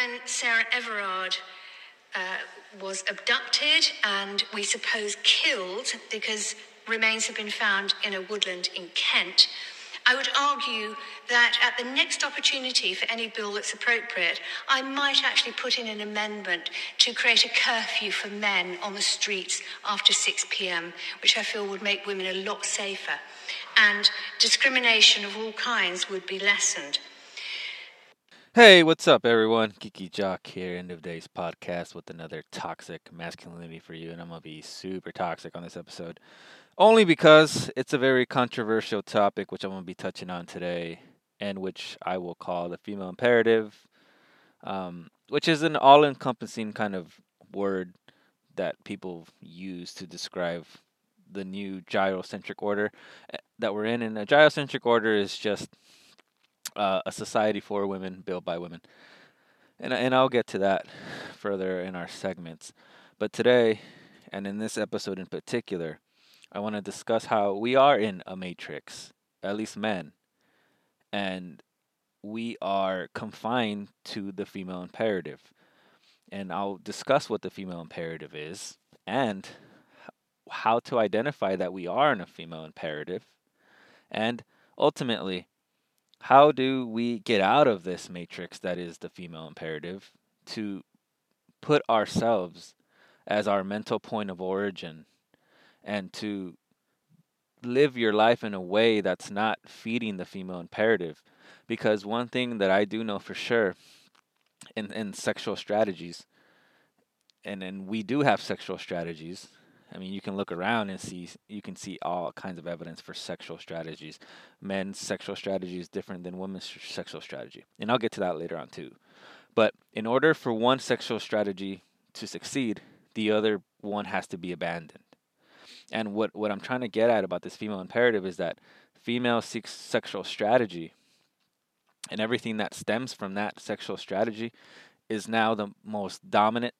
woman, Sarah Everard, uh, was abducted and we suppose killed because remains have been found in a woodland in Kent. I would argue that at the next opportunity for any bill that's appropriate, I might actually put in an amendment to create a curfew for men on the streets after 6 pm, which I feel would make women a lot safer. And discrimination of all kinds would be lessened. Hey, what's up, everyone? Geeky Jock here, end of days podcast with another toxic masculinity for you, and I'm gonna be super toxic on this episode, only because it's a very controversial topic which I'm gonna be touching on today, and which I will call the female imperative, um, which is an all-encompassing kind of word that people use to describe the new gyrocentric order eh, that we're in, and a gyrocentric order is just uh, a society for women built by women. And, and I'll get to that further in our segments. But today, and in this episode in particular, I want to discuss how we are in a matrix, at least men, and we are confined to the female imperative. And I'll discuss what the female imperative is and how to identify that we are in a female imperative. And ultimately, how do we get out of this matrix that is the female imperative to put ourselves as our mental point of origin and to live your life in a way that's not feeding the female imperative? Because one thing that I do know for sure in in sexual strategies and and we do have sexual strategies I mean, you can look around and see you can see all kinds of evidence for sexual strategies. Men's sexual strategy is different than women's sexual strategy, and I'll get to that later on too. But in order for one sexual strategy to succeed, the other one has to be abandoned. And what what I'm trying to get at about this female imperative is that female seeks sexual strategy, and everything that stems from that sexual strategy is now the most dominant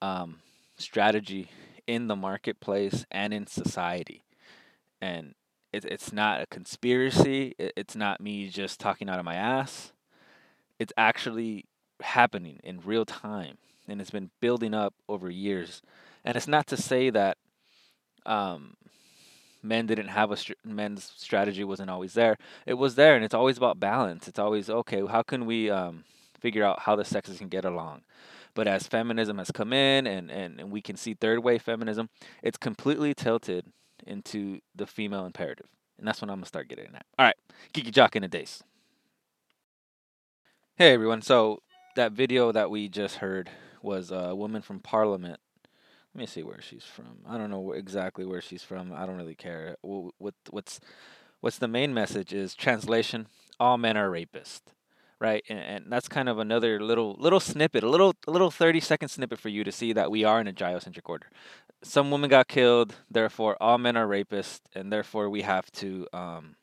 um, strategy in the marketplace and in society. And it, it's not a conspiracy, it, it's not me just talking out of my ass. It's actually happening in real time and it's been building up over years. And it's not to say that um, men didn't have a men's strategy wasn't always there. It was there, and it's always about balance. It's always okay. How can we um, figure out how the sexes can get along? But as feminism has come in and, and, and we can see third wave feminism, it's completely tilted into the female imperative. And that's when I'm going to start getting at. All right, Geeky Jock in the days. Hey everyone, so that video that we just heard was a woman from Parliament. Let me see where she's from. I don't know exactly where she's from. I don't really care. What what's what's the main message is translation: all men are rapists right? And, and that's kind of another little little snippet, a little a little thirty second snippet for you to see that we are in a gyrocentric order. Some women got killed, therefore all men are rapists, and therefore we have to um,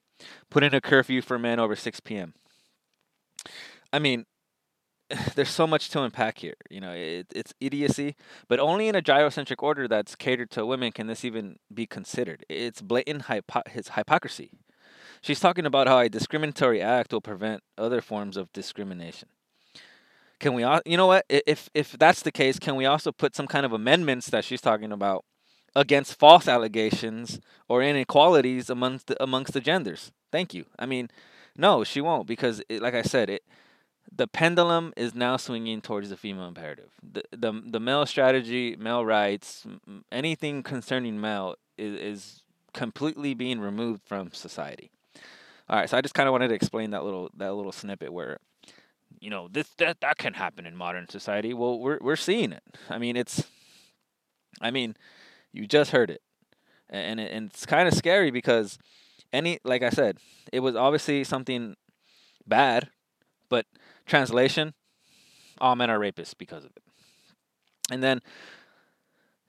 put in a curfew for men over six p.m. I mean, there's so much to unpack here. You know, it, it's idiocy, but only in a gyrocentric order that's catered to women can this even be considered. It's blatant hypo- his hypocrisy. She's talking about how a discriminatory act will prevent other forms of discrimination. Can we, you know what? If if that's the case, can we also put some kind of amendments that she's talking about against false allegations or inequalities amongst the, amongst the genders? Thank you. I mean, no, she won't because, it, like I said, it the pendulum is now swinging towards the female imperative. The the the male strategy, male rights, anything concerning male is is completely being removed from society. All right, so I just kind of wanted to explain that little that little snippet where you know this that that can happen in modern society. Well, we're we're seeing it. I mean, it's I mean, you just heard it. And it, and it's kind of scary because any like I said, it was obviously something bad, but translation all men are rapists because of it. And then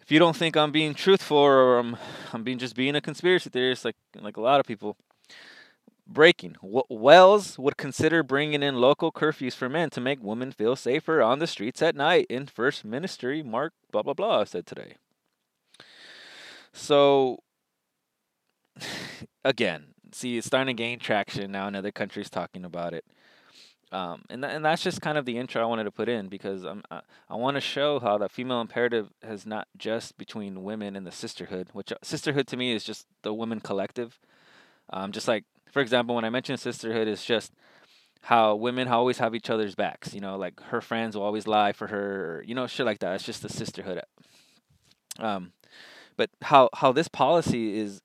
if you don't think I'm being truthful or I'm, I'm being just being a conspiracy theorist like like a lot of people, Breaking. Wales would consider bringing in local curfews for men to make women feel safer on the streets at night in First Ministry. Mark blah blah blah said today. So again, see, it's starting to gain traction now, and other countries talking about it. Um, and th- and that's just kind of the intro I wanted to put in because I'm, I, I want to show how the female imperative has not just between women and the sisterhood, which sisterhood to me is just the women collective. Um, just like for example, when I mention sisterhood, it's just how women always have each other's backs. You know, like her friends will always lie for her, or, you know, shit like that. It's just the sisterhood. Um, but how how this policy is,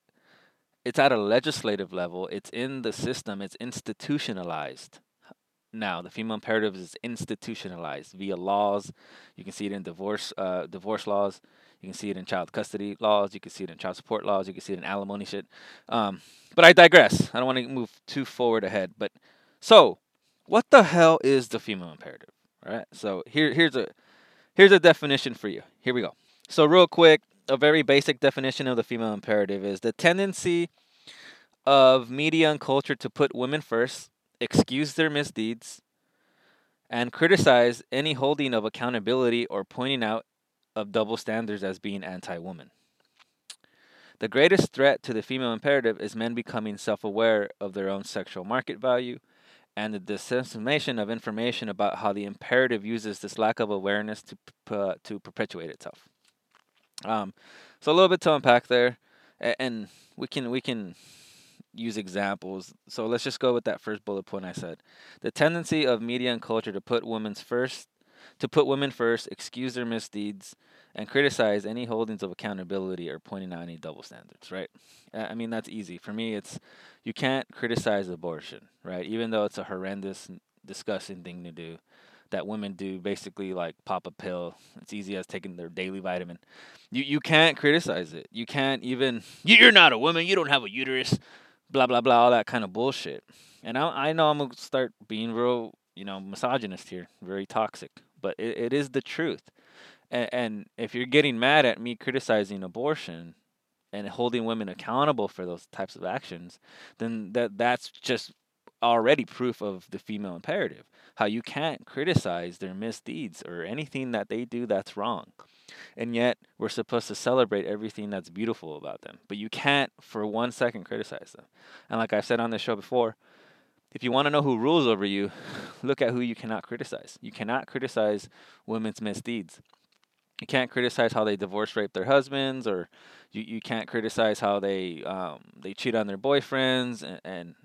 it's at a legislative level. It's in the system. It's institutionalized. Now the female imperative is institutionalized via laws. You can see it in divorce uh, divorce laws. You can see it in child custody laws. You can see it in child support laws. You can see it in alimony shit. Um, but I digress. I don't want to move too forward ahead. But so what the hell is the female imperative? All right. So here here's a here's a definition for you. Here we go. So real quick, a very basic definition of the female imperative is the tendency of media and culture to put women first, excuse their misdeeds, and criticize any holding of accountability or pointing out of double standards as being anti-woman. The greatest threat to the female imperative is men becoming self-aware of their own sexual market value and the dissemination of information about how the imperative uses this lack of awareness to uh, to perpetuate itself. Um, so a little bit to unpack there, and we can we can use examples. So let's just go with that first bullet point I said. The tendency of media and culture to put women's first to put women first, excuse their misdeeds, and criticize any holdings of accountability or pointing out any double standards, right? I mean, that's easy. For me, it's you can't criticize abortion, right? Even though it's a horrendous, disgusting thing to do that women do, basically like pop a pill. It's easy as taking their daily vitamin. You you can't criticize it. You can't even you're not a woman, you don't have a uterus, blah blah blah, all that kind of bullshit. And I I know I'm gonna start being real, you know, misogynist here, very toxic but it, it is the truth. And, and if you're getting mad at me criticizing abortion and holding women accountable for those types of actions, then that that's just already proof of the female imperative. How you can't criticize their misdeeds or anything that they do that's wrong. And yet, we're supposed to celebrate everything that's beautiful about them. But you can't for one second criticize them. And like I've said on this show before, if you want to know who rules over you, look at who you cannot criticize. You cannot criticize women's misdeeds. You can't criticize how they divorce rape their husbands, or you, you can't criticize how they um, they cheat on their boyfriends and and,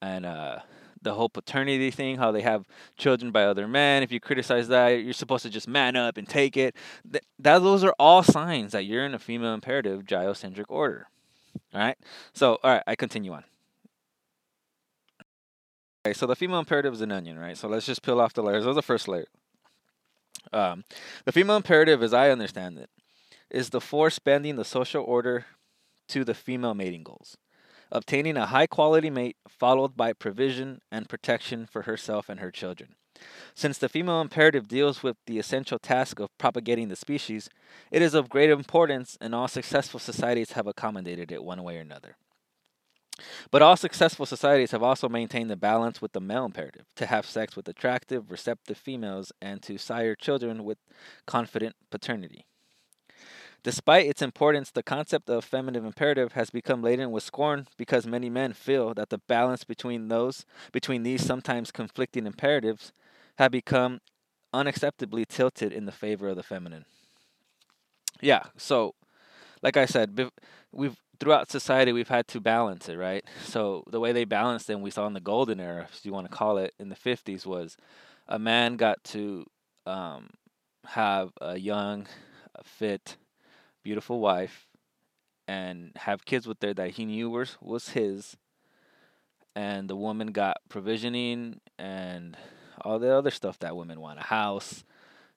and uh, the whole paternity thing, how they have children by other men. If you criticize that, you're supposed to just man up and take it. That, that those are all signs that you're in a female imperative gynocentric order. All right. So all right, I continue on. Okay, so the female imperative is an onion, right? So let's just peel off the layers. Those are the first layer. Um, the female imperative, as I understand it, is the force bending the social order to the female mating goals, obtaining a high quality mate followed by provision and protection for herself and her children. Since the female imperative deals with the essential task of propagating the species, it is of great importance, and all successful societies have accommodated it one way or another. But all successful societies have also maintained the balance with the male imperative to have sex with attractive, receptive females and to sire children with confident paternity. Despite its importance, the concept of feminine imperative has become laden with scorn because many men feel that the balance between those between these sometimes conflicting imperatives have become unacceptably tilted in the favor of the feminine. Yeah, so like I said, we've throughout society we've had to balance it, right? So the way they balanced it, we saw in the golden era, if you want to call it, in the fifties, was a man got to um, have a young, fit, beautiful wife, and have kids with her that he knew was was his, and the woman got provisioning and all the other stuff that women want, a house.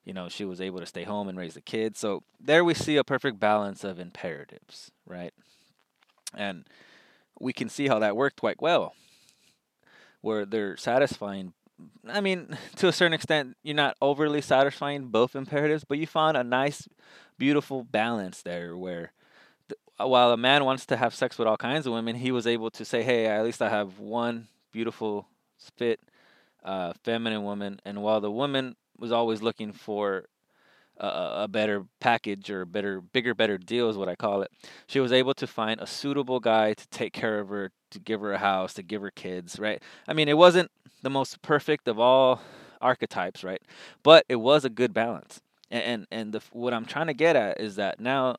You know, she was able to stay home and raise the kids. So there we see a perfect balance of imperatives, right? And we can see how that worked quite well, where they're satisfying. I mean, to a certain extent, you're not overly satisfying both imperatives, but you found a nice, beautiful balance there where while a man wants to have sex with all kinds of women, he was able to say, "Hey, at least I have one beautiful, fit, uh, feminine woman." And while the woman was always looking for a, a better package or a better, bigger, better deal is what I call it. She was able to find a suitable guy to take care of her, to give her a house, to give her kids, right? I mean, it wasn't the most perfect of all archetypes, right? But it was a good balance. And and, and the, what I'm trying to get at is that now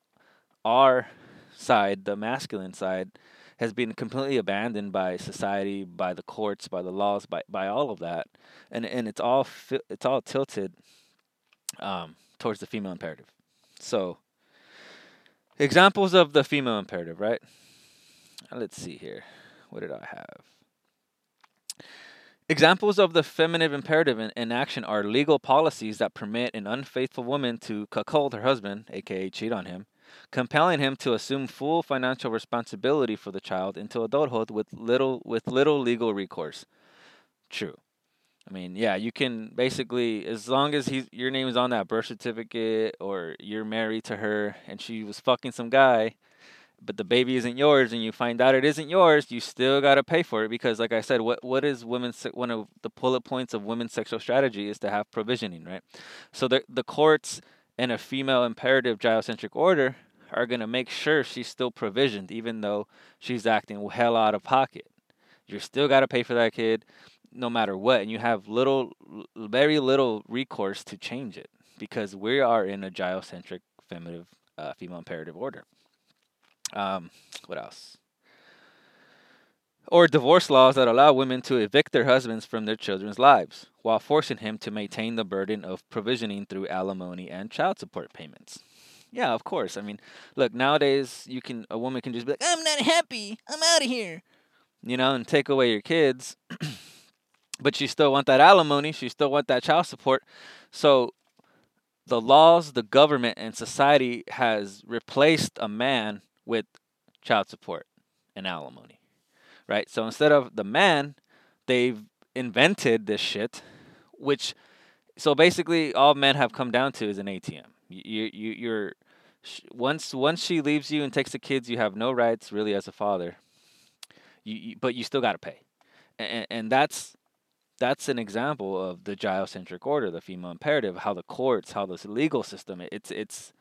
our side, the masculine side, has been completely abandoned by society, by the courts, by the laws, by by all of that, and and it's all fi- it's all tilted um, towards the female imperative. So, examples of the female imperative, right? Uh, let's see here. What did I have? Examples of the feminine imperative in, in, action are legal policies that permit an unfaithful woman to cuckold her husband, aka cheat on him, compelling him to assume full financial responsibility for the child until adulthood with little with little legal recourse. True. I mean, yeah, you can basically as long as he's your name is on that birth certificate or you're married to her and she was fucking some guy, but the baby isn't yours and you find out it isn't yours, you still got to pay for it because like I said, what what is women's one of the bullet points of women's sexual strategy is to have provisioning, right? So the the courts in a female imperative gyrocentric order are going to make sure she's still provisioned even though she's acting hell out of pocket. You're still got to pay for that kid no matter what and you have little very little recourse to change it because we are in a gyrocentric feminine uh, female imperative order. Um, what else? Or divorce laws that allow women to evict their husbands from their children's lives while forcing him to maintain the burden of provisioning through alimony and child support payments. Yeah, of course. I mean, look, nowadays you can a woman can just be like, "I'm not happy. I'm out of here." You know, and take away your kids. But you still want that alimony, you still want that child support. So the laws, the government and society has replaced a man with child support and alimony. Right? So instead of the man, they've invented this shit which so basically all men have come down to is an ATM. You you you're once once she leaves you and takes the kids, you have no rights really as a father. You, you but you still got to pay, and, and that's that's an example of the gyrocentric order, the female imperative, how the courts, how this legal system, it's it's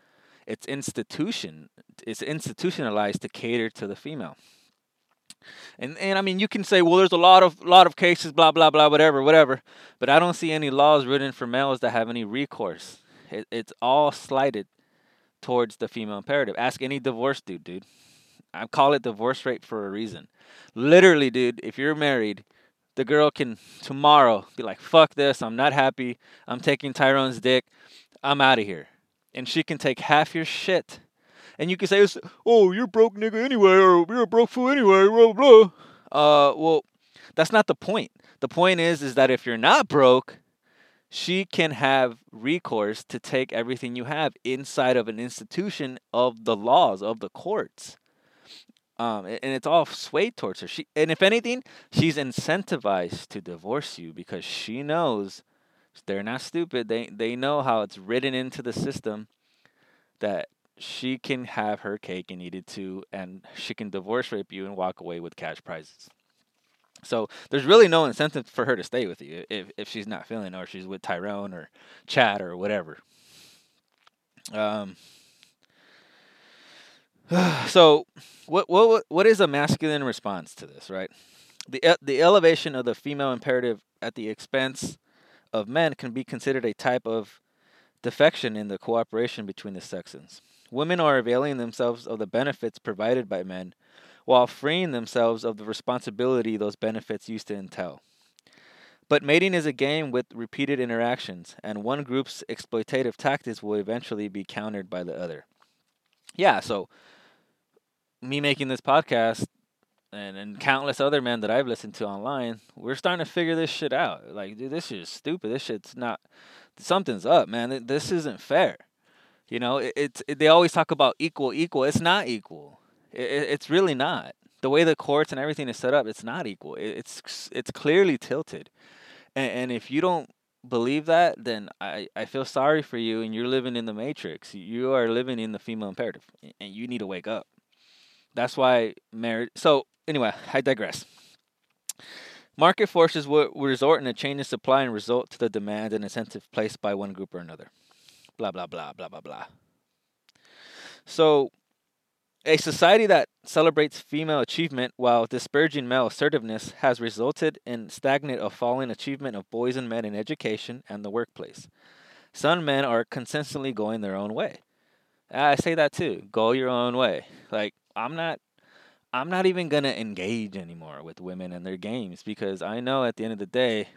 it's institution, it's institutionalized to cater to the female. And and I mean, you can say, well, there's a lot of lot of cases, blah blah blah, whatever, whatever. But I don't see any laws written for males that have any recourse. It, it's all slighted towards the female imperative. Ask any divorce dude, dude. I call it divorce rate for a reason. Literally, dude, if you're married, the girl can tomorrow be like, fuck this, I'm not happy, I'm taking Tyrone's dick, I'm out of here. And she can take half your shit and you can say, "Oh, you're broke nigga anyway," or "You're a broke fool anyway," blah blah. Uh, well, that's not the point. The point is, is that if you're not broke, she can have recourse to take everything you have inside of an institution of the laws of the courts. Um, and it's all swayed towards her. She, and if anything, she's incentivized to divorce you because she knows they're not stupid. They they know how it's written into the system that she can have her cake and eat it too, and she can divorce rape you and walk away with cash prizes. So there's really no incentive for her to stay with you if, if she's not feeling or she's with Tyrone or Chad or whatever. Um. So, what what what is a masculine response to this? Right, the the elevation of the female imperative at the expense of men can be considered a type of defection in the cooperation between the sexes. Women are availing themselves of the benefits provided by men while freeing themselves of the responsibility those benefits used to entail. But mating is a game with repeated interactions, and one group's exploitative tactics will eventually be countered by the other. Yeah, so me making this podcast and, and countless other men that I've listened to online, we're starting to figure this shit out. Like, dude, this shit is stupid. This shit's not, something's up, man. This isn't fair. You know, it, it's it, they always talk about equal, equal. It's not equal. It, it's really not. The way the courts and everything is set up, it's not equal. it's it's clearly tilted. And, and if you don't believe that, then I, I feel sorry for you and you're living in the matrix. You are living in the female imperative and you need to wake up. That's why marriage. So, anyway, I digress. Market forces will resort in a change in supply and result to the demand and incentive placed by one group or another blah blah blah blah blah blah. So a society that celebrates female achievement while disparaging male assertiveness has resulted in stagnant or falling achievement of boys and men in education and the workplace. Some men are consistently going their own way. I say that too. Go your own way. Like I'm not I'm not even to engage anymore with women and their games because I know at the end of the day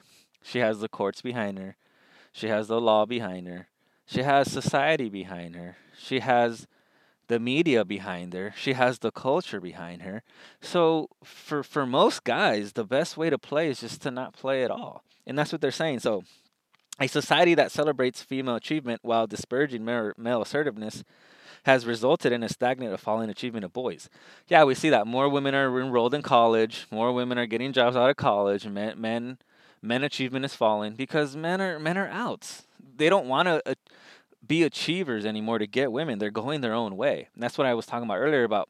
she has the courts behind her. She has the law behind her. She has society behind her. She has the media behind her. She has the culture behind her. So for for most guys, the best way to play is just to not play at all. And that's what they're saying. So a society that celebrates female achievement while disparaging male assertiveness has resulted in a stagnant or falling achievement of boys. Yeah, we see that more women are enrolled in college, more women are getting jobs out of college, men men men achievement is falling because men are men are out. They don't want to uh, be achievers anymore to get women. They're going their own way. And that's what I was talking about earlier about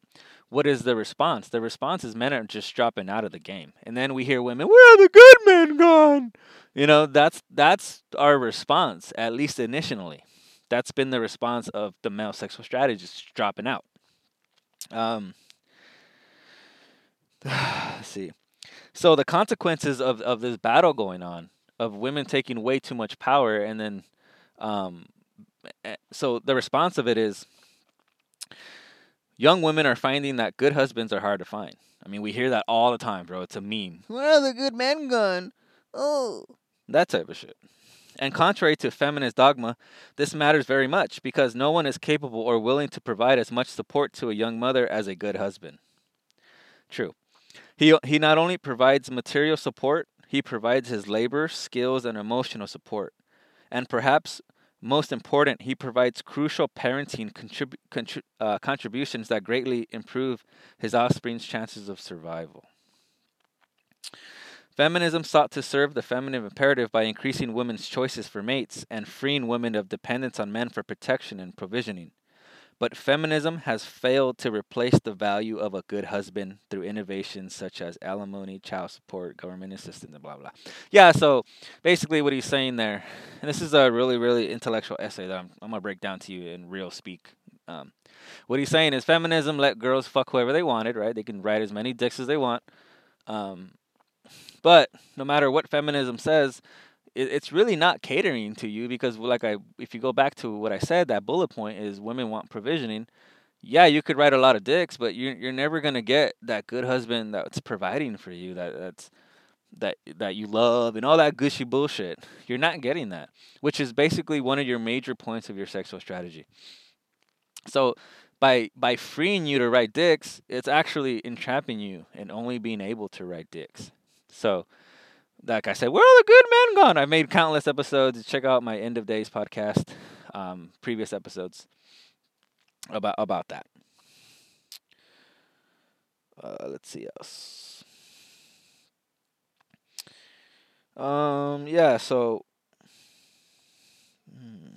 what is the response? The response is men are just dropping out of the game. And then we hear women, where are the good men gone? You know, that's that's our response, at least initially. That's been the response of the male sexual strategists dropping out. Um, let's see. So the consequences of, of this battle going on, of women taking way too much power, and then, um, so the response of it is, young women are finding that good husbands are hard to find. I mean, we hear that all the time, bro. It's a meme. Where are the good men gone? Oh, that type of shit. And contrary to feminist dogma, this matters very much because no one is capable or willing to provide as much support to a young mother as a good husband. True. He, he not only provides material support, he provides his labor, skills, and emotional support. And perhaps most important, he provides crucial parenting contrib- uh, contributions that greatly improve his offspring's chances of survival. Feminism sought to serve the feminine imperative by increasing women's choices for mates and freeing women of dependence on men for protection and provisioning. But feminism has failed to replace the value of a good husband through innovations such as alimony, child support, government assistance, and blah, blah. Yeah, so basically what he's saying there, and this is a really, really intellectual essay that I'm, I'm going to break down to you in real speak. Um, what he's saying is feminism let girls fuck whoever they wanted, right? They can ride as many dicks as they want. Um, but no matter what feminism says, it, it's really not catering to you because like I if you go back to what I said, that bullet point is women want provisioning. Yeah, you could write a lot of dicks, but you're you're never gonna get that good husband that's providing for you, that that's that that you love and all that gushy bullshit. You're not getting that, which is basically one of your major points of your sexual strategy. So by by freeing you to write dicks, it's actually entrapping you and only being able to write dicks. So like I said, where are the good men gone? I've made countless episodes. Check out my end of days podcast, um, previous episodes about about that. Uh, let's see else. Um, yeah. So, hmm.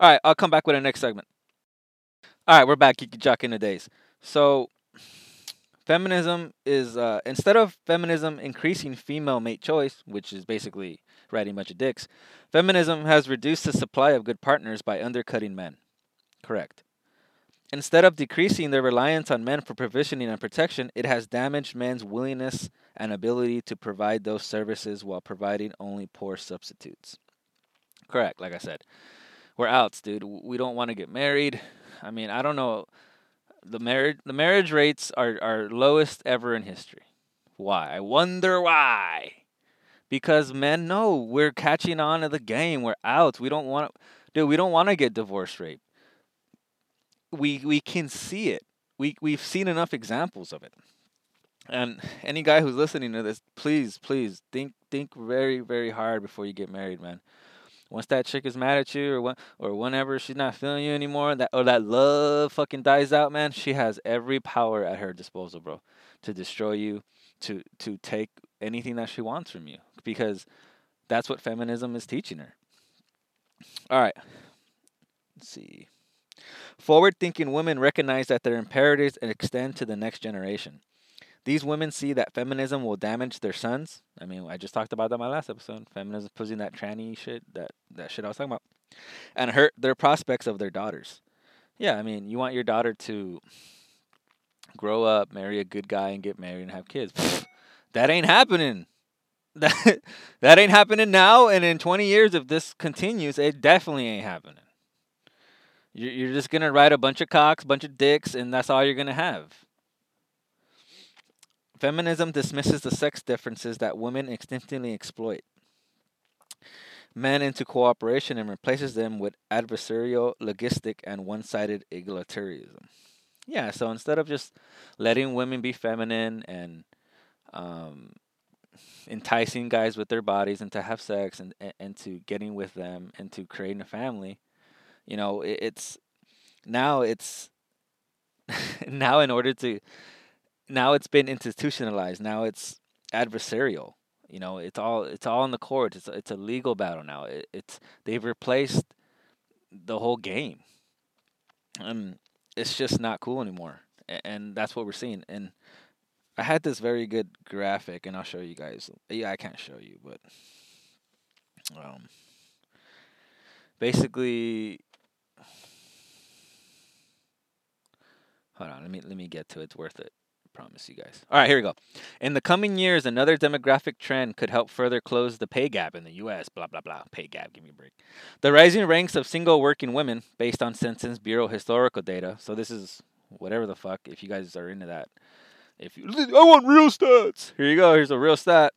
all right. I'll come back with the next segment. All right, we're back. Geeky Jock in the days. So feminism is uh, instead of feminism increasing female mate choice, which is basically riding a bunch of dicks, feminism has reduced the supply of good partners by undercutting men. Correct. Instead of decreasing their reliance on men for provisioning and protection, it has damaged men's willingness and ability to provide those services while providing only poor substitutes. Correct, like I said. We're outs, dude. We don't want to get married. I mean, I don't know the marriage the marriage rates are are lowest ever in history. Why? I wonder why. Because men know we're catching on to the game. We're out. We don't want dude, we don't want to get divorce rate. We we can see it. We we've seen enough examples of it. And any guy who's listening to this, please, please think think very, very hard before you get married, man once that chick is mad at you or when, or whenever she's not feeling you anymore, that or that love fucking dies out, man, she has every power at her disposal, bro, to destroy you, to to take anything that she wants from you because that's what feminism is teaching her. All right. Let's see. Forward thinking women recognize that their imperatives extend to the next generation. These women see that feminism will damage their sons. I mean, I just talked about that in my last episode. Feminism pushing that tranny shit, that, that shit I was talking about. And hurt their prospects of their daughters. Yeah, I mean, you want your daughter to grow up, marry a good guy, and get married and have kids. that ain't happening. That that ain't happening now, and in 20 years, if this continues, it definitely ain't happening. You're you're just gonna ride a bunch of cocks, bunch of dicks, and that's all you're gonna have. Feminism dismisses the sex differences that women instinctively exploit men into cooperation and replaces them with adversarial, logistic, and one sided egalitarianism. Yeah, so instead of just letting women be feminine and um, enticing guys with their bodies and to have sex and, and, to getting with them and to creating a family, you know, it, it's now it's now in order to now it's been institutionalized. Now it's adversarial. You know, it's all it's all in the courts. It's it's a legal battle now. It, it's they've replaced the whole game. and it's just not cool anymore, and that's what we're seeing. And I had this very good graphic, and I'll show you guys. Yeah, I can't show you, but um, basically, hold on. Let me let me get to it. It's worth it. Promise you guys. All right, here we go. In the coming years, another demographic trend could help further close the pay gap in the U.S. Blah blah blah. Pay gap. Give me a break. The rising ranks of single working women, based on Census Bureau historical data. So this is whatever the fuck. If you guys are into that, if you, I want real stats. Here you go. Here's a real stat.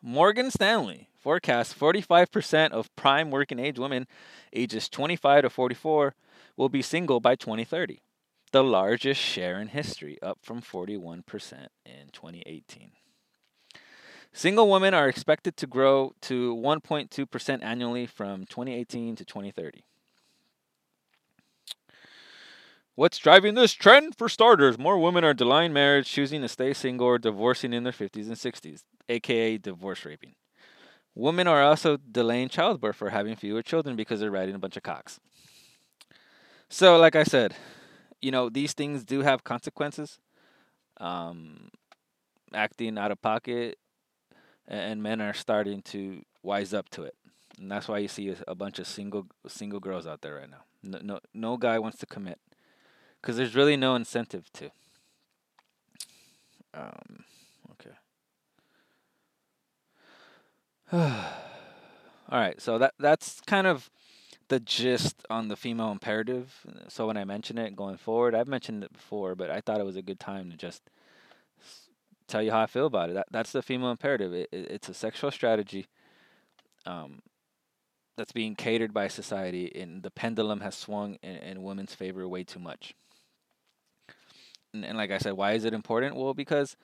Morgan Stanley forecasts 45% of prime working age women, ages 25 to 44, will be single by 2030 the largest share in history, up from 41% in 2018. Single women are expected to grow to 1.2% annually from 2018 to 2030. What's driving this trend? For starters, more women are denying marriage, choosing to stay single, or divorcing in their 50s and 60s, aka divorce raping. Women are also delaying childbirth or having fewer children because they're riding a bunch of cocks. So, like I said, you know these things do have consequences. Um, acting out of pocket, and men are starting to wise up to it, and that's why you see a, bunch of single single girls out there right now. No, no, no guy wants to commit because there's really no incentive to. Um, okay. All right, so that that's kind of the gist on the female imperative. So when I mention it going forward, I've mentioned it before, but I thought it was a good time to just tell you how I feel about it. That that's the female imperative. It, it, it's a sexual strategy um, that's being catered by society, and the pendulum has swung in, in women's favor way too much. And, and like I said, why is it important? Well, because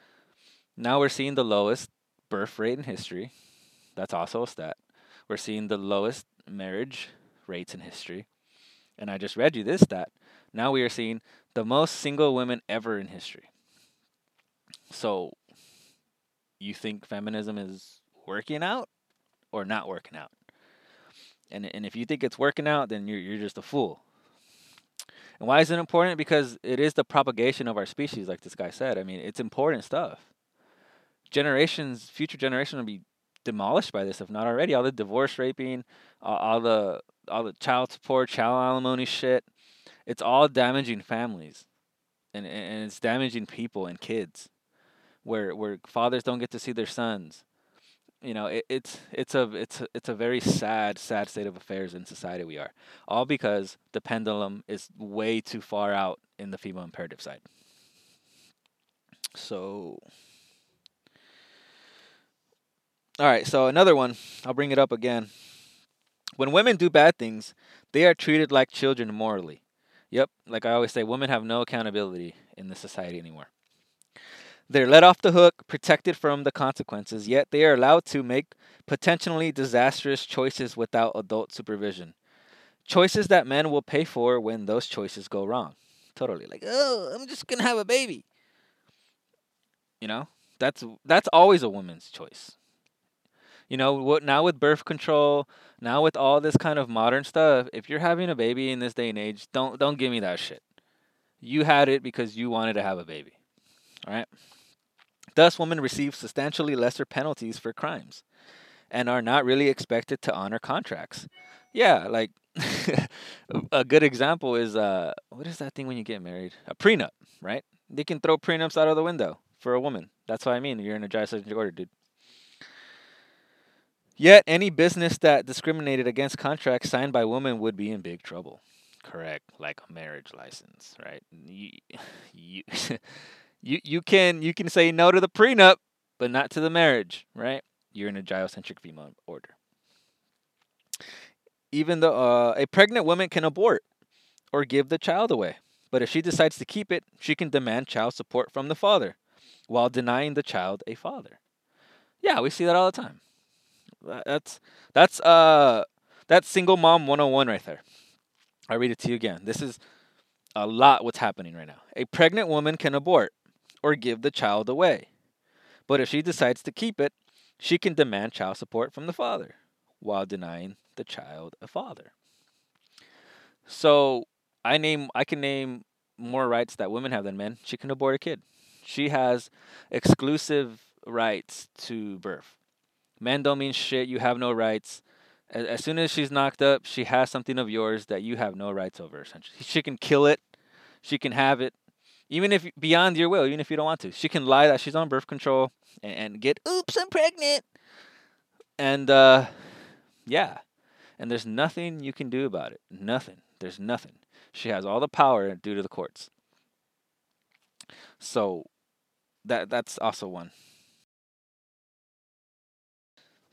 now we're seeing the lowest birth rate in history. That's also a stat. We're seeing the lowest marriage rates in history. And I just read you this stat. Now we are seeing the most single women ever in history. So, you think feminism is working out or not working out? And and if you think it's working out, then you're you're just a fool. And why is it important? Because it is the propagation of our species, like this guy said. I mean, it's important stuff. Generations, future generations will be demolished by this, if not already. All the divorce raping, all the all the child support, child alimony shit. It's all damaging families, and and it's damaging people and kids, where where fathers don't get to see their sons. You know, it, it's it's a it's a, it's a very sad sad state of affairs in society we are, all because the pendulum is way too far out in the female imperative side. So. All right, so another one, I'll bring it up again. When women do bad things, they are treated like children morally. Yep, like I always say, women have no accountability in this society anymore. They're let off the hook, protected from the consequences, yet they are allowed to make potentially disastrous choices without adult supervision. Choices that men will pay for when those choices go wrong. Totally. Like, oh, I'm just going to have a baby. You know? That's that's always a woman's choice. You know, what now with birth control, now with all this kind of modern stuff, if you're having a baby in this day and age, don't don't give me that shit. You had it because you wanted to have a baby. All right? Thus, women receive substantially lesser penalties for crimes and are not really expected to honor contracts. Yeah, like a good example is uh, what is that thing when you get married? A prenup, right? They can throw prenups out of the window for a woman. That's what I mean. You're in a dry order, dude. Yet, any business that discriminated against contracts signed by women would be in big trouble. Correct, like a marriage license, right? You, you, you, you can you can say no to the prenup, but not to the marriage, right? You're in a gyrocentric female order. Even though uh, a pregnant woman can abort or give the child away, but if she decides to keep it, she can demand child support from the father while denying the child a father. Yeah, we see that all the time. That's that's uh that's single mom 101 right there. I read it to you again. This is a lot what's happening right now. A pregnant woman can abort or give the child away. But if she decides to keep it, she can demand child support from the father while denying the child a father. So I name I can name more rights that women have than men. She can abort a kid. She has exclusive rights to birth. Men don't mean shit. You have no rights. As, as soon as she's knocked up, she has something of yours that you have no rights over. Essentially, she can kill it. She can have it, even if beyond your will, even if you don't want to. She can lie that she's on birth control and, and get, oops, I'm pregnant. And uh, yeah, and there's nothing you can do about it. Nothing. There's nothing. She has all the power due to the courts. So that that's also one.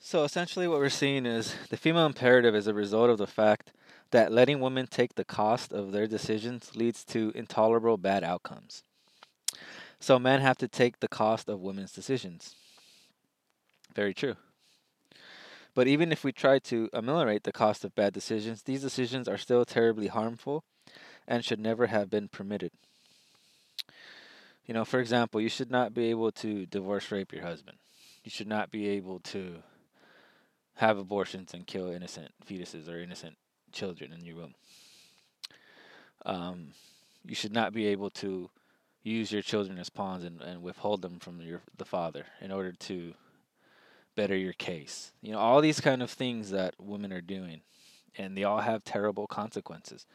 So essentially, what we're seeing is the female imperative is a result of the fact that letting women take the cost of their decisions leads to intolerable bad outcomes. So men have to take the cost of women's decisions. Very true. But even if we try to ameliorate the cost of bad decisions, these decisions are still terribly harmful and should never have been permitted. You know, for example, you should not be able to divorce rape your husband. You should not be able to have abortions and kill innocent fetuses or innocent children in your womb. Um, you should not be able to use your children as pawns and, and withhold them from your the father in order to better your case. You know, all these kind of things that women are doing, and they all have terrible consequences.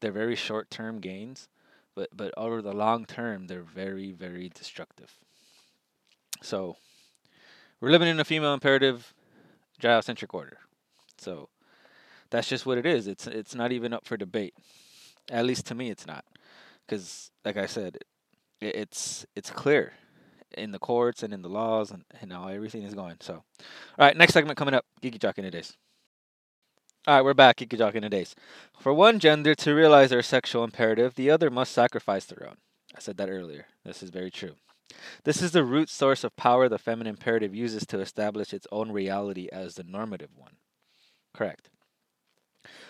They're very short term gains, but but over the long term, they're very very destructive. So, we're living in a female imperative gyrocentric order. So that's just what it is. It's it's not even up for debate. At least to me, it's not, because like I said, it, it's it's clear in the courts and in the laws and, and how everything is going. So, all right, next segment coming up: Geeky Jock the days. All right, we're back. Geeky Jock the days. For one gender to realize their sexual imperative, the other must sacrifice their own. I said that earlier. This is very true. This is the root source of power the feminine imperative uses to establish its own reality as the normative one. Correct.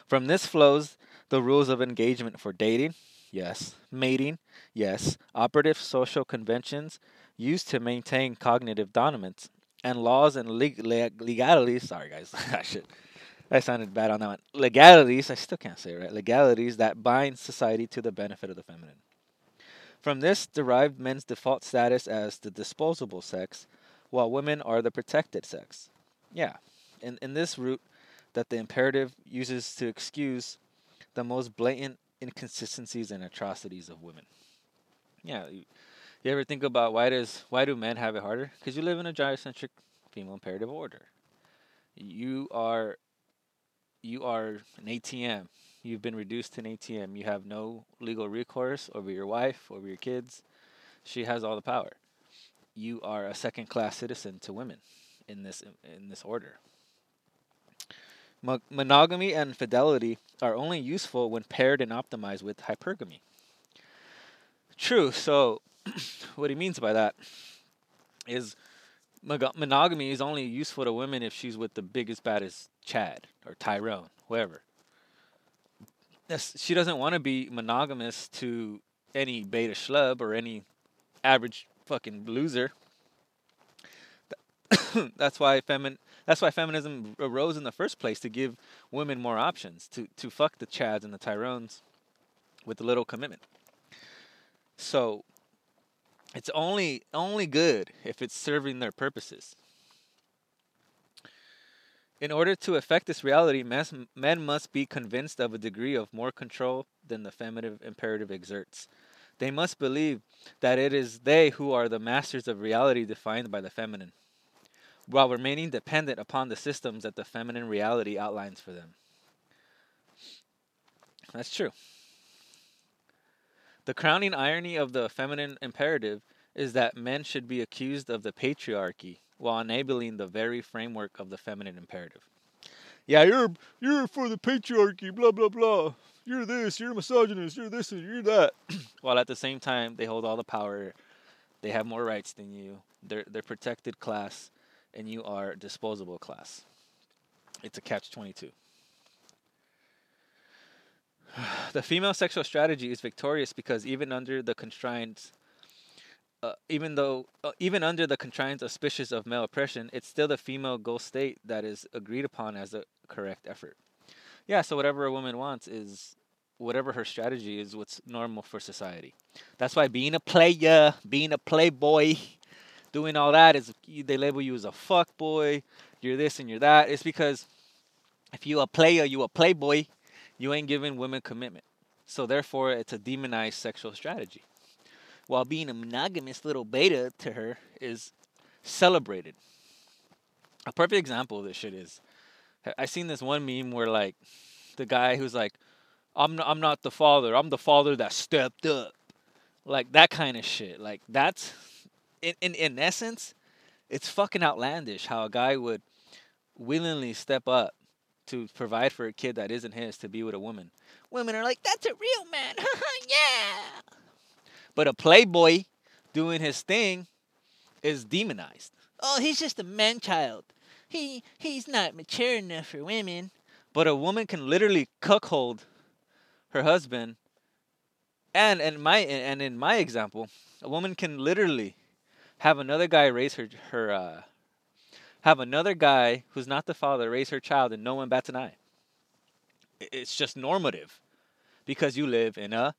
From this flows the rules of engagement for dating, yes, mating, yes, operative social conventions used to maintain cognitive dominance, and laws and leg- leg- legalities. Sorry, guys, I should. I sounded bad on that one. Legalities, I still can't say it right. Legalities that bind society to the benefit of the feminine. From this derived men's default status as the disposable sex, while women are the protected sex. Yeah, in, in this route that the imperative uses to excuse the most blatant inconsistencies and atrocities of women. Yeah, you, you ever think about why does why do men have it harder? Because you live in a gyrocentric female imperative order. You are you are an ATM you've been reduced to an ATM. You have no legal recourse over your wife, over your kids. She has all the power. You are a second class citizen to women in this in this order. monogamy and fidelity are only useful when paired and optimized with hypergamy. True. So, what he means by that is monogamy is only useful to women if she's with the biggest, baddest Chad or Tyrone, whoever she doesn't want to be monogamous to any beta schlub or any average fucking loser. that's why femin that's why feminism arose in the first place to give women more options to to fuck the chads and the tyrones with little commitment. So it's only only good if it's serving their purposes. In order to affect this reality, mas- men must be convinced of a degree of more control than the feminine imperative exerts. They must believe that it is they who are the masters of reality defined by the feminine, while remaining dependent upon the systems that the feminine reality outlines for them. That's true. The crowning irony of the feminine imperative is that men should be accused of the patriarchy while enabling the very framework of the feminine imperative. Yeah, you're you're for the patriarchy, blah blah blah. You're this, you're a misogynist, you're this, and you're that. while at the same time they hold all the power, they have more rights than you. They're they're protected class, and you are disposable class. It's a catch twenty two. The female sexual strategy is victorious because even under the constraints uh, even though uh, even under the constraints auspicious of male oppression, it's still the female goal state that is agreed upon as the correct effort. Yeah, so whatever a woman wants is whatever her strategy is what's normal for society. That's why being a player, being a playboy, doing all that is they label you as a fuck boy, you're this and you're that. It's because if you a player, you a playboy, you ain't giving women commitment. So therefore it's a demonized sexual strategy while being a monogamous little beta to her is celebrated. A perfect example of this shit is I seen this one meme where like the guy who's like, I'm not, I'm not the father. I'm the father that stepped up. Like that kind of shit. Like that's in, in in essence, it's fucking outlandish how a guy would willingly step up to provide for a kid that isn't his to be with a woman. Women are like, that's a real man. yeah. But a playboy doing his thing is demonized. Oh, he's just a man child. He he's not mature enough for women. But a woman can literally cuckold her husband. And in my and in my example, a woman can literally have another guy raise her her uh, have another guy who's not the father raise her child and no one bats an eye. It's just normative because you live in a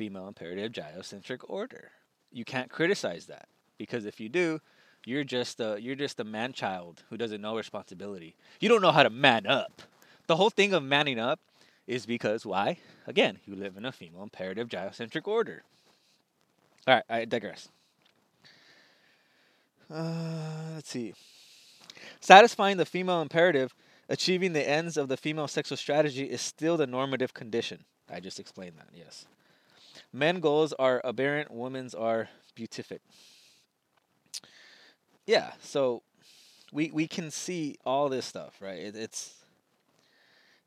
female imperative gynocentric order. You can't criticize that because if you do, you're just a you're just a man child who doesn't know responsibility. You don't know how to man up. The whole thing of manning up is because why? Again, you live in a female imperative gynocentric order. All right, I digress. Uh, let's see. Satisfying the female imperative, achieving the ends of the female sexual strategy is still the normative condition. I just explained that, yes. Men goals are aberrant, women's are beatific. Yeah, so we we can see all this stuff, right? It, it's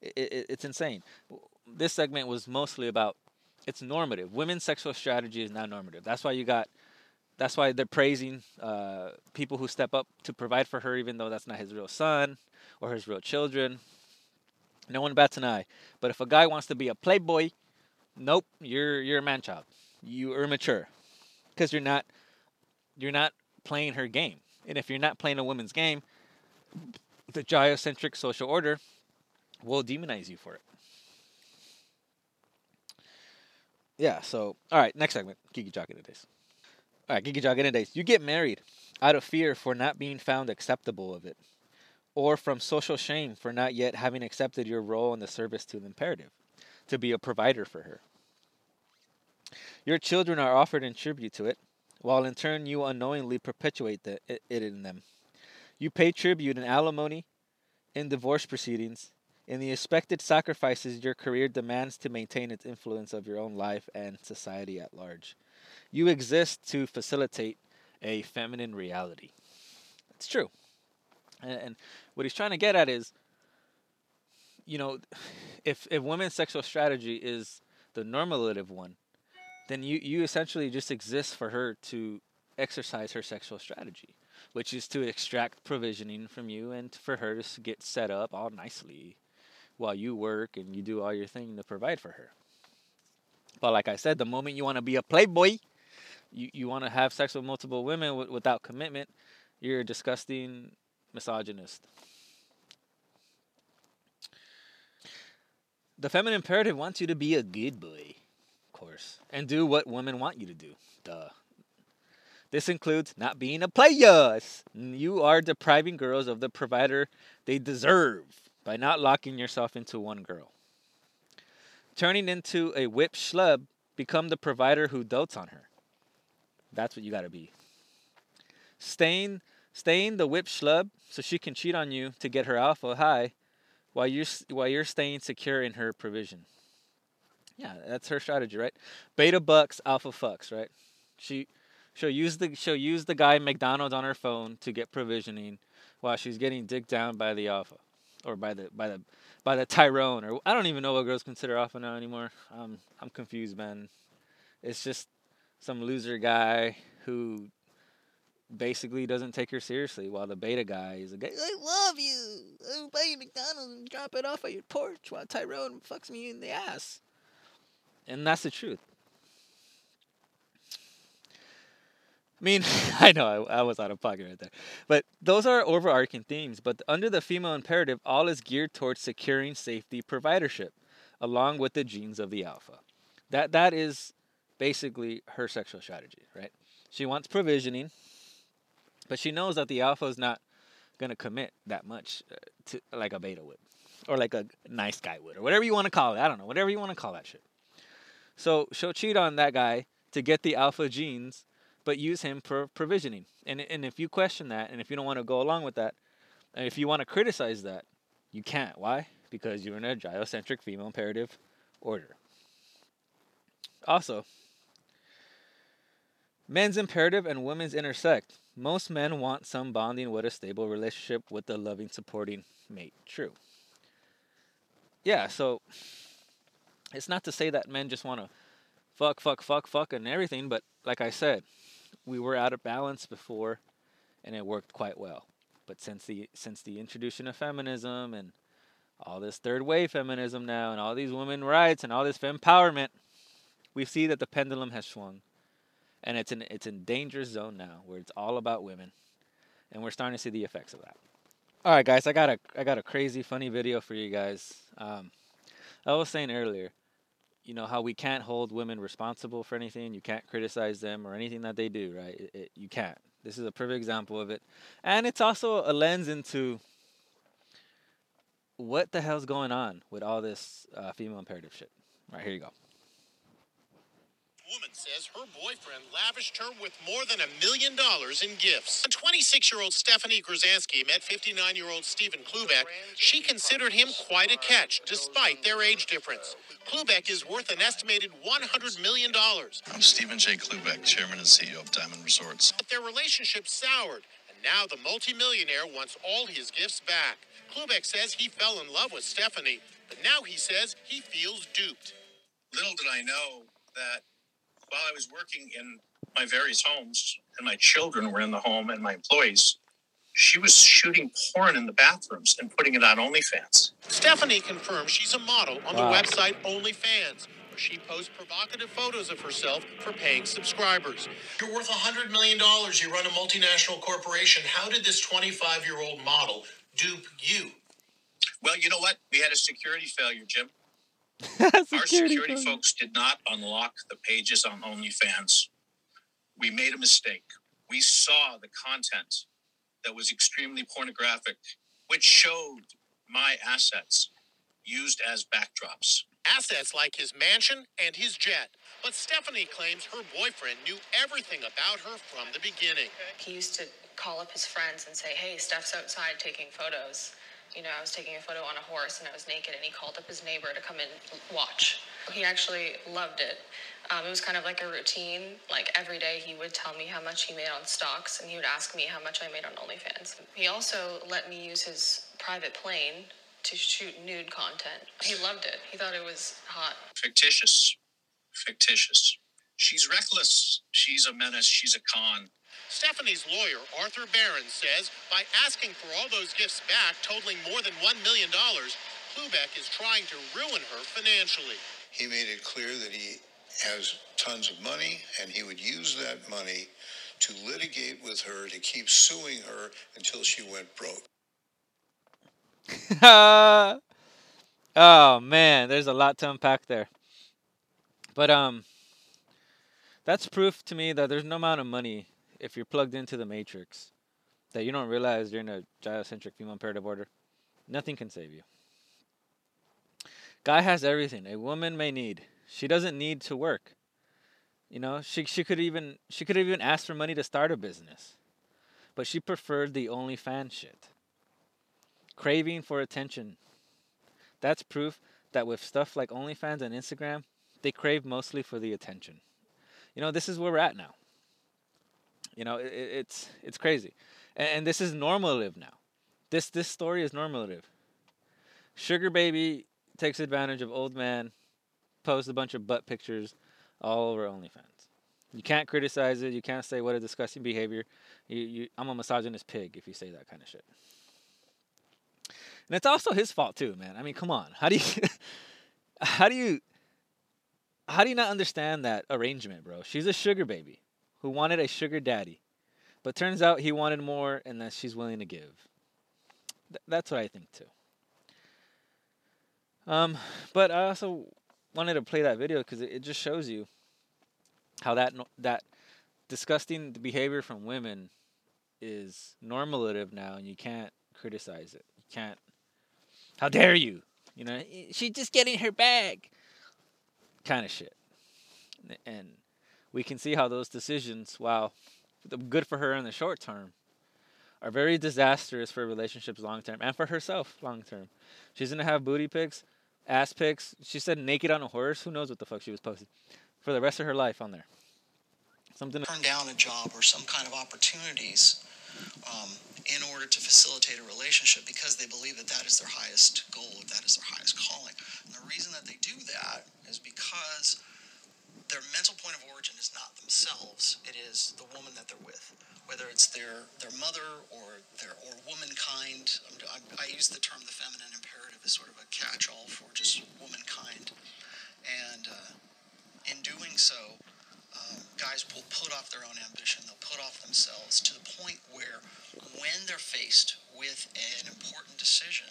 it, it, it's insane. This segment was mostly about it's normative. Women's sexual strategy is not normative. That's why you got. That's why they're praising uh, people who step up to provide for her, even though that's not his real son or his real children. No one bats an eye. But if a guy wants to be a playboy nope, you're you're a man child. You are mature because you're not you're not playing her game. And if you're not playing a woman's game, the gynocentric social order will demonize you for it. Yeah, so all right, next segment, Geeky Jock in days. All right, Geeky Jock in days. You get married out of fear for not being found acceptable of it, or from social shame for not yet having accepted your role in the service to the imperative to be a provider for her. Your children are offered in tribute to it, while in turn you unknowingly perpetuate the, it, in them. You pay tribute in alimony, in divorce proceedings, in the expected sacrifices your career demands to maintain its influence of your own life and society at large. You exist to facilitate a feminine reality. It's true. And, and what he's trying to get at is you know, if if women's sexual strategy is the normative one, then you you essentially just exist for her to exercise her sexual strategy, which is to extract provisioning from you and for her to get set up all nicely while you work and you do all your thing to provide for her. But like I said, the moment you want to be a playboy, you, you want to have sex with multiple women w- without commitment, you're a disgusting misogynist. The feminine imperative wants you to be a good boy, of course, and do what women want you to do. Duh. This includes not being a player. You are depriving girls of the provider they deserve by not locking yourself into one girl. Turning into a whip schlub, become the provider who dotes on her. That's what you gotta be. Staying, staying the whip schlub so she can cheat on you to get her alpha high, while you're while you're staying secure in her provision. Yeah, that's her strategy, right? Beta bucks, alpha fucks, right? She She'll use the she'll use the guy McDonald's on her phone to get provisioning while she's getting dicked down by the alpha or by the by the by the Tyrone or I don't even know what girls consider alpha now anymore. Um, I'm confused, man. It's just some loser guy who basically doesn't take her seriously, while the beta guy is a guy. I love you. I'll buy you McDonald's and drop it off at your porch while Tyrone fucks me in the ass. And that's the truth. I mean, I know I, I, was out of pocket right there. But those are overarching themes. But under the female imperative, all is geared towards securing safety providership, along with the genes of the alpha. That That is basically her sexual strategy, right? She wants provisioning, but she knows that the alpha is not to commit that much uh, to like a beta would, or like a nice guy would, or whatever you want to call it. I don't know, whatever you want to call that shit. So she'll cheat on that guy to get the alpha genes but use him for provisioning. And and if you question that, and if you don't want to go along with that, and if you want to criticize that, you can't. Why? Because you're in a gynocentric female imperative order. Also, men's imperative and women's intersect. Most men want some bonding with a stable relationship with a loving, supporting mate. True. Yeah, so it's not to say that men just want to fuck, fuck, fuck, fuck, and everything, but like I said, we were out of balance before, and it worked quite well. But since the since the introduction of feminism and all this third wave feminism now, and all these women rights and all this empowerment, we see that the pendulum has swung, and it's in it's in danger zone now, where it's all about women, and we're starting to see the effects of that. All right, guys, I got a I got a crazy funny video for you guys. Um, I was saying earlier, you know how we can't hold women responsible for anything. You can't criticize them or anything that they do, right? It, it, you can't. This is a perfect example of it, and it's also a lens into what the hell's going on with all this uh, female imperative shit. All right, here you go woman says her boyfriend lavished her with more than a million dollars in gifts. When 26 year old Stephanie Grzansky met 59 year old Stephen Cloobeck, she considered him quite a catch, despite their age difference. Cloobeck is worth an estimated $100 million. I'm Stephen J. Cloobeck, chairman and CEO of Diamond Resorts. But their relationship soured, and now the multimillionaire wants all his gifts back. Cloobeck says he fell in love with Stephanie, but now he says he feels duped. Little did I know that while I was working in my various homes and my children were in the home and my employees, she was shooting porn in the bathrooms and putting it on OnlyFans. Stephanie confirms she's a model on wow. the website OnlyFans, where she posts provocative photos of herself for paying subscribers. You're worth $100 million. You run a multinational corporation. How did this 25 year old model dupe you? Well, you know what? We had a security failure, Jim. security Our security phone. folks did not unlock the pages on OnlyFans. We made a mistake. We saw the content that was extremely pornographic, which showed my assets used as backdrops. Assets like his mansion and his jet. But Stephanie claims her boyfriend knew everything about her from the beginning. He used to call up his friends and say, Hey, Steph's outside taking photos you know, I was taking a photo on a horse and I was naked, and he called up his neighbor to come and watch. He actually loved it. Um, it was kind of like a routine. Like every day, he would tell me how much he made on stocks, and he would ask me how much I made on OnlyFans. He also let me use his private plane to shoot nude content. He loved it. He thought it was hot. Fictitious. Fictitious. She's reckless. She's a menace. She's a con. Stephanie's lawyer, Arthur Barron, says by asking for all those gifts back, totaling more than $1 million, Cloobeck is trying to ruin her financially. He made it clear that he has tons of money and he would use that money to litigate with her to keep suing her until she went broke. oh man, there's a lot to unpack there. But um that's proof to me that there's no amount of money if you're plugged into the matrix, that you don't realize you're in a gynocentric female imperative order, nothing can save you. Guy has everything a woman may need. She doesn't need to work. You know, she she could even she could have even ask for money to start a business. But she preferred the OnlyFans shit. Craving for attention. That's proof that with stuff like OnlyFans and Instagram, they crave mostly for the attention. You know, this is where we're at now. You know, it, it's it's crazy, and, and this is normative now. This this story is normative. Sugar baby takes advantage of old man, posts a bunch of butt pictures all over OnlyFans. You can't criticize it. You can't say what a disgusting behavior. You, you, I'm a misogynist pig if you say that kind of shit. And it's also his fault too, man. I mean, come on. How do you, how do you, how do you not understand that arrangement, bro? She's a sugar baby who wanted a sugar daddy, but turns out he wanted more, and that she's willing to give. Th- that's what I think too. Um, but I also wanted to play that video because it, it just shows you how that that disgusting behavior from women is normative now, and you can't criticize it. You can't. How dare you? You know, she's just getting her bag. Kind of shit. And we can see how those decisions, while good for her in the short term, are very disastrous for relationships long term and for herself long term. She's gonna have booty pics ass pics. She said naked on a horse. Who knows what the fuck she was posting for the rest of her life on there. Something. Turn down a job or some kind of opportunities um, in order to facilitate a relationship because they believe that that is their highest goal, that is their highest calling. And the reason that they do that is because their mental point of origin is not themselves; it is the woman that they're with, whether it's their their mother or their or womankind. I, I use the term the feminine imperative as sort of a catch-all for just womankind, and uh, in doing so, uh, guys will put off their own ambition. They'll put off themselves to the point where, when they're faced with an important decision,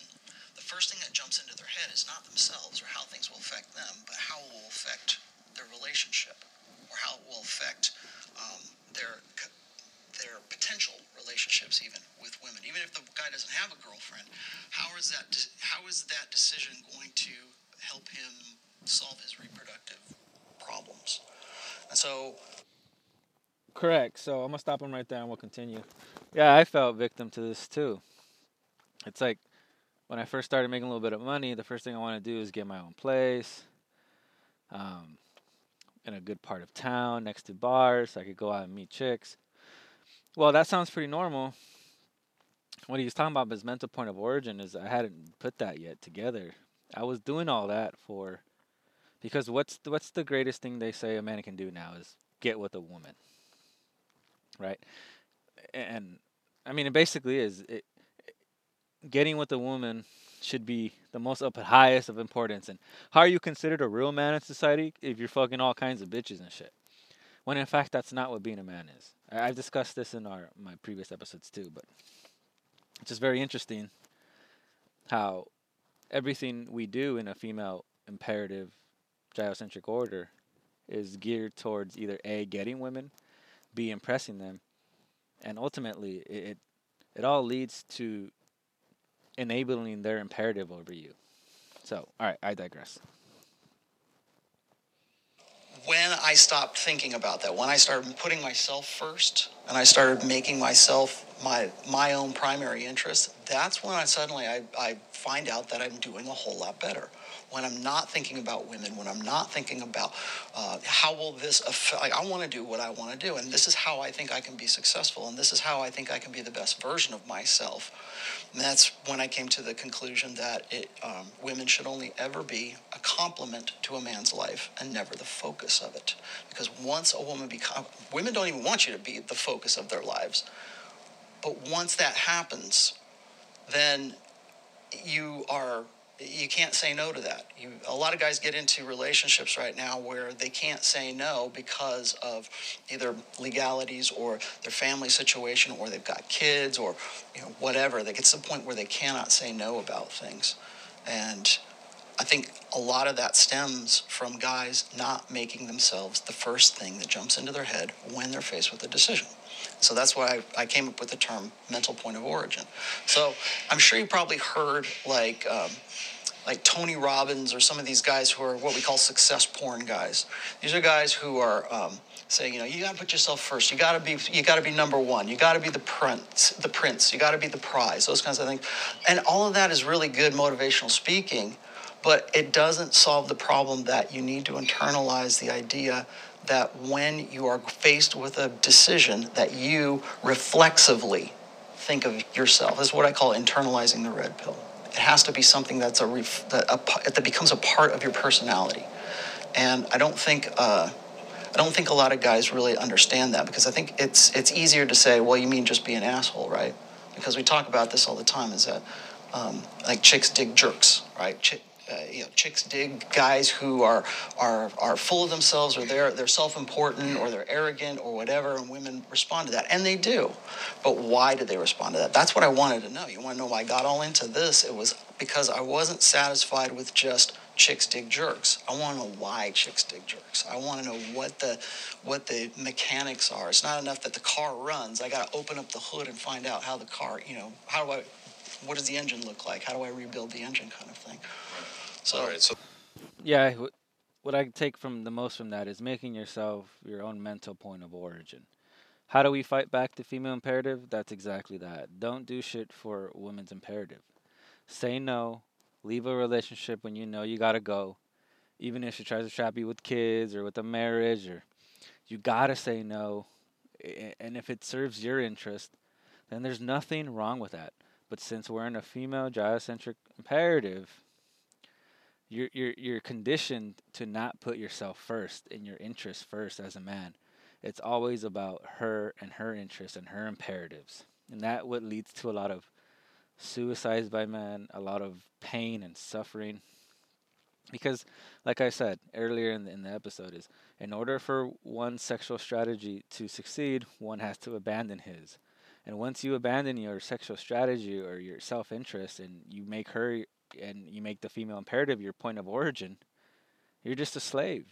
the first thing that jumps into their head is not themselves or how things will affect them, but how it will affect their relationship or how it will affect um, their their potential relationships even with women. Even if the guy doesn't have a girlfriend how is that how is that decision going to help him solve his reproductive problems? And so correct. So i'm gonna stop him right there and we'll continue. Yeah i felt victim to this too. It's like when i first started making a little bit of money the first thing i want to do is get my own place. Um, in a good part of town next to bars so I could go out and meet chicks. Well, that sounds pretty normal. What he was talking about his mental point of origin is I hadn't put that yet together. I was doing all that for because what's the, what's the greatest thing they say a man can do now is get with a woman. Right? And I mean it basically is it, getting with a woman should be the most up at highest of importance. And how are you considered a real man in society if you're fucking all kinds of bitches and shit? When in fact that's not what being a man is. I, have discussed this in our my previous episodes too, but it's just very interesting how everything we do in a female imperative gynocentric order is geared towards either a getting women, b impressing them, and ultimately it it, it all leads to enabling their imperative over you. So, all right, I digress. When I stopped thinking about that, when I started putting myself first and I started making myself my my own primary interest, that's when I suddenly I, I find out that I'm doing a whole lot better when I'm not thinking about women, when I'm not thinking about uh, how will this affect, like, I want to do what I want to do, and this is how I think I can be successful, and this is how I think I can be the best version of myself. And that's when I came to the conclusion that it, um, women should only ever be a complement to a man's life and never the focus of it. Because once a woman becomes, women don't even want you to be the focus of their lives. But once that happens, then you are you can't say no to that. You, a lot of guys get into relationships right now where they can't say no because of either legalities or their family situation, or they've got kids, or you know whatever. They get to the point where they cannot say no about things, and I think a lot of that stems from guys not making themselves the first thing that jumps into their head when they're faced with a decision. So that's why I, I came up with the term mental point of origin. So I'm sure you probably heard like um, like Tony Robbins or some of these guys who are what we call success porn guys. These are guys who are um, saying, you know, you got to put yourself first. You got to be, you got to be number one. You got to be the prince, the prince. You got to be the prize. Those kinds of things, and all of that is really good motivational speaking, but it doesn't solve the problem that you need to internalize the idea that when you are faced with a decision that you reflexively think of yourself. This is what I call internalizing the red pill. It has to be something that's a, ref, that, a that becomes a part of your personality. And I don't think uh, I don't think a lot of guys really understand that because I think it's it's easier to say, well, you mean just be an asshole, right? Because we talk about this all the time. Is that um, like chicks dig jerks, right? Ch- uh, you know, chicks dig guys who are are are full of themselves, or they're they're self-important, or they're arrogant, or whatever, and women respond to that, and they do. But why did they respond to that? That's what I wanted to know. You want to know why I got all into this? It was because I wasn't satisfied with just chicks dig jerks. I want to know why chicks dig jerks. I want to know what the what the mechanics are. It's not enough that the car runs. I got to open up the hood and find out how the car, you know, how do I what does the engine look like? How do I rebuild the engine kind of thing. So, All right, so yeah, what I take from the most from that is making yourself your own mental point of origin. How do we fight back the female imperative? That's exactly that. Don't do shit for women's imperative. Say no. Leave a relationship when you know you gotta go. Even if she tries to trap you with kids or with a marriage or you gotta say no. And if it serves your interest, then there's nothing wrong with that. But since we're in a female gynocentric imperative, you're you're you're conditioned to not put yourself first and your interests first as a man. It's always about her and her interests and her imperatives. And that what leads to a lot of suicides by men, a lot of pain and suffering. Because like I said earlier in the, in the episode is in order for one sexual strategy to succeed, one has to abandon his. And once you abandon your sexual strategy or your self-interest and you make her and you make the female imperative your point of origin, you're just a slave.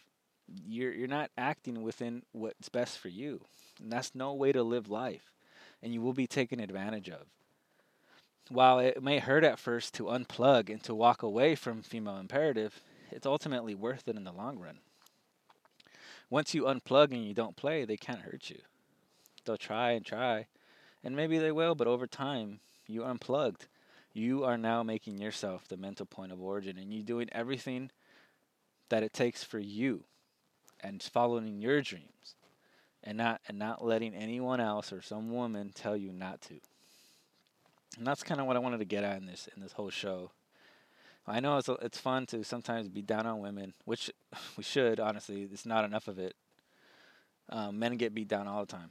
You're you're not acting within what's best for you. And that's no way to live life. And you will be taken advantage of. While it may hurt at first to unplug and to walk away from female imperative, it's ultimately worth it in the long run. Once you unplug and you don't play, they can't hurt you. They'll try and try, and maybe they will, but over time, you unplugged you are now making yourself the mental point of origin and you're doing everything that it takes for you and following your dreams and not and not letting anyone else or some woman tell you not to. And that's kind of what I wanted to get at in this in this whole show. I know it's it's fun to sometimes be down on women, which we should honestly. It's not enough of it. Um, men get beat down all the time,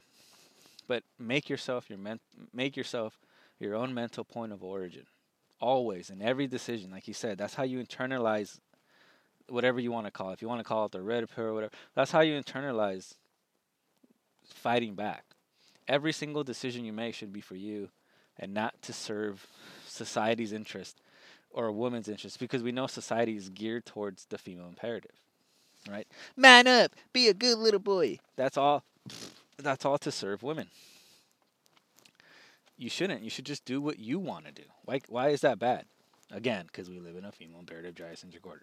but make yourself your men, make yourself your own mental point of origin. Always, in every decision, like you said, that's how you internalize whatever you want to call it. If you want to call it the red pill or whatever, that's how you internalize fighting back. Every single decision you make should be for you and not to serve society's interest or a woman's interest because we know society is geared towards the female imperative. Right? Man up, be a good little boy. That's all that's all to serve women you shouldn't. You should just do what you want to do. Why, why is that bad? Again, because we live in a female imperative gynocentric order.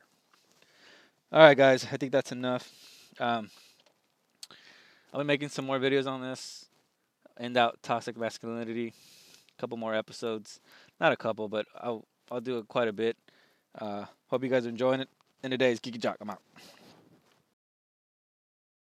All right, guys, I think that's enough. Um, I'll be making some more videos on this. End out toxic masculinity. A couple more episodes. Not a couple, but I'll I'll do it quite a bit. Uh, hope you guys are enjoying it. And today's Geeky Jock. I'm out.